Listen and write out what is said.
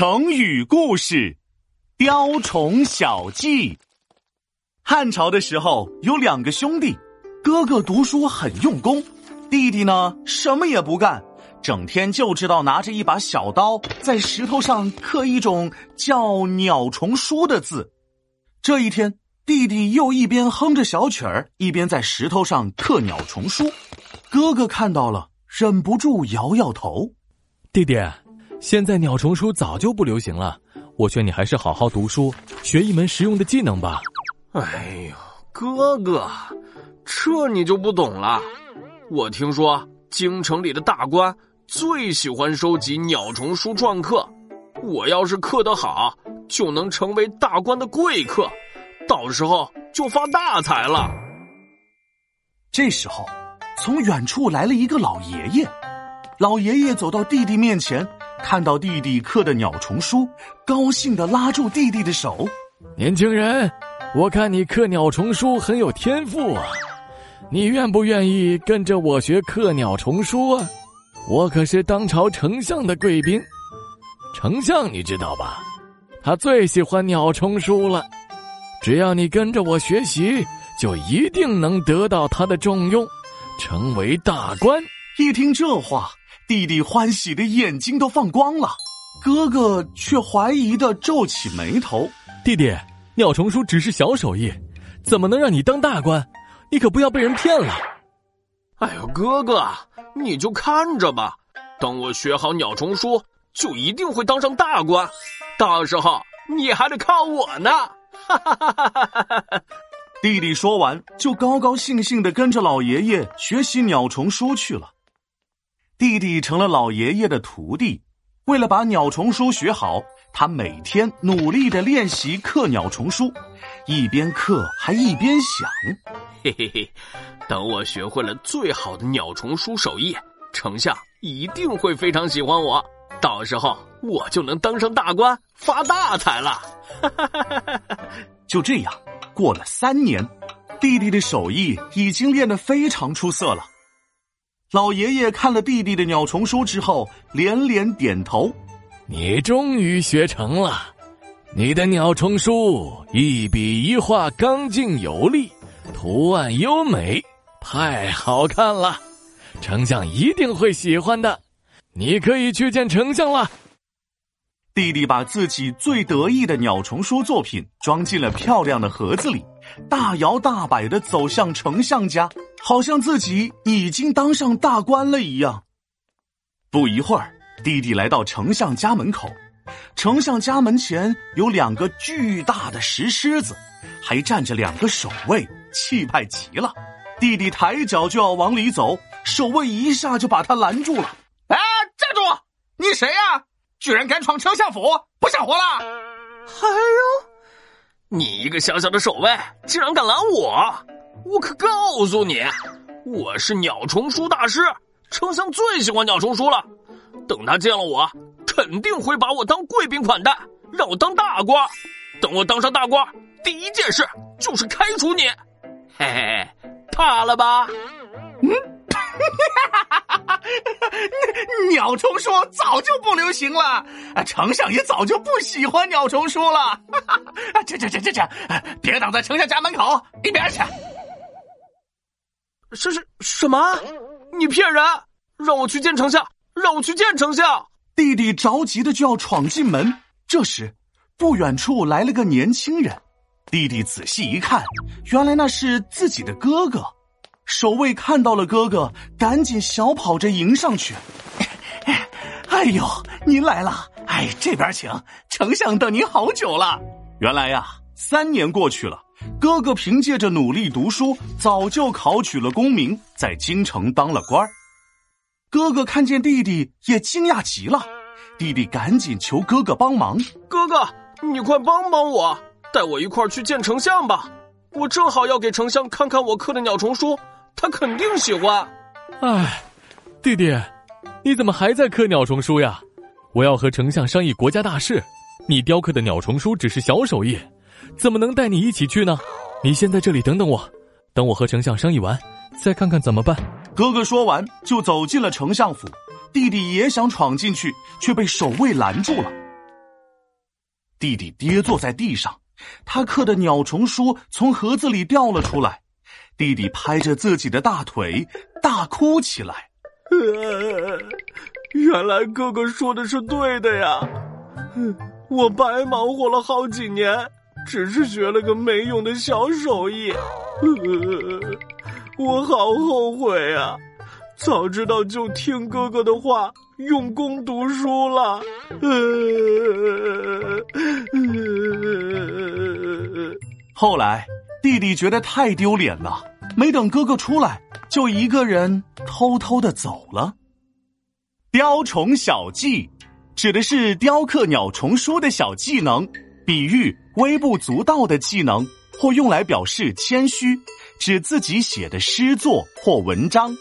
成语故事：雕虫小技。汉朝的时候，有两个兄弟，哥哥读书很用功，弟弟呢什么也不干，整天就知道拿着一把小刀在石头上刻一种叫“鸟虫书”的字。这一天，弟弟又一边哼着小曲儿，一边在石头上刻“鸟虫书”。哥哥看到了，忍不住摇摇头：“弟弟。”现在鸟虫书早就不流行了，我劝你还是好好读书，学一门实用的技能吧。哎呦，哥哥，这你就不懂了。我听说京城里的大官最喜欢收集鸟虫书篆刻，我要是刻得好，就能成为大官的贵客，到时候就发大财了。这时候，从远处来了一个老爷爷，老爷爷走到弟弟面前。看到弟弟刻的鸟虫书，高兴的拉住弟弟的手。年轻人，我看你刻鸟虫书很有天赋啊，你愿不愿意跟着我学刻鸟虫书啊？我可是当朝丞相的贵宾，丞相你知道吧？他最喜欢鸟虫书了。只要你跟着我学习，就一定能得到他的重用，成为大官。一听这话。弟弟欢喜的眼睛都放光了，哥哥却怀疑的皱起眉头。弟弟，鸟虫书只是小手艺，怎么能让你当大官？你可不要被人骗了。哎呦，哥哥，你就看着吧，等我学好鸟虫书，就一定会当上大官。到时候你还得靠我呢。哈哈哈哈哈哈！弟弟说完，就高高兴兴的跟着老爷爷学习鸟虫书去了。弟弟成了老爷爷的徒弟，为了把鸟虫书学好，他每天努力的练习刻鸟虫书，一边刻还一边想：嘿嘿嘿，等我学会了最好的鸟虫书手艺，丞相一定会非常喜欢我，到时候我就能当上大官，发大财了。就这样，过了三年，弟弟的手艺已经练得非常出色了。老爷爷看了弟弟的鸟虫书之后，连连点头：“你终于学成了，你的鸟虫书一笔一画刚劲有力，图案优美，太好看了，丞相一定会喜欢的。你可以去见丞相了。”弟弟把自己最得意的鸟虫书作品装进了漂亮的盒子里，大摇大摆的走向丞相家。好像自己已经当上大官了一样。不一会儿，弟弟来到丞相家门口，丞相家门前有两个巨大的石狮子，还站着两个守卫，气派极了。弟弟抬脚就要往里走，守卫一下就把他拦住了。“哎，站住！你谁呀？居然敢闯丞相府，不想活了？”“哎呦，你一个小小的守卫，竟然敢拦我！”我可告诉你，我是鸟虫书大师，丞相最喜欢鸟虫书了。等他见了我，肯定会把我当贵宾款待，让我当大官。等我当上大官，第一件事就是开除你。嘿嘿，怕了吧？嗯，鸟虫书早就不流行了，丞相也早就不喜欢鸟虫书了。这这这这这，别挡在丞相家门口，一边去。是是什么？你骗人！让我去见丞相，让我去见丞相！弟弟着急的就要闯进门。这时，不远处来了个年轻人。弟弟仔细一看，原来那是自己的哥哥。守卫看到了哥哥，赶紧小跑着迎上去。哎呦，您来了！哎，这边请，丞相等您好久了。原来呀，三年过去了。哥哥凭借着努力读书，早就考取了功名，在京城当了官哥哥看见弟弟，也惊讶极了。弟弟赶紧求哥哥帮忙：“哥哥，你快帮帮我，带我一块儿去见丞相吧！我正好要给丞相看看我刻的鸟虫书，他肯定喜欢。”哎，弟弟，你怎么还在刻鸟虫书呀？我要和丞相商议国家大事，你雕刻的鸟虫书只是小手艺。怎么能带你一起去呢？你先在这里等等我，等我和丞相商议完，再看看怎么办。哥哥说完就走进了丞相府，弟弟也想闯进去，却被守卫拦住了。弟弟跌坐在地上，他刻的鸟虫书从盒子里掉了出来。弟弟拍着自己的大腿，大哭起来。呃原来哥哥说的是对的呀！我白忙活了好几年，只是学了个没用的小手艺，呃我好后悔啊！早知道就听哥哥的话，用功读书了。呃后来，弟弟觉得太丢脸了，没等哥哥出来，就一个人偷偷的走了。雕虫小技，指的是雕刻鸟虫书的小技能，比喻微不足道的技能，或用来表示谦虚，指自己写的诗作或文章。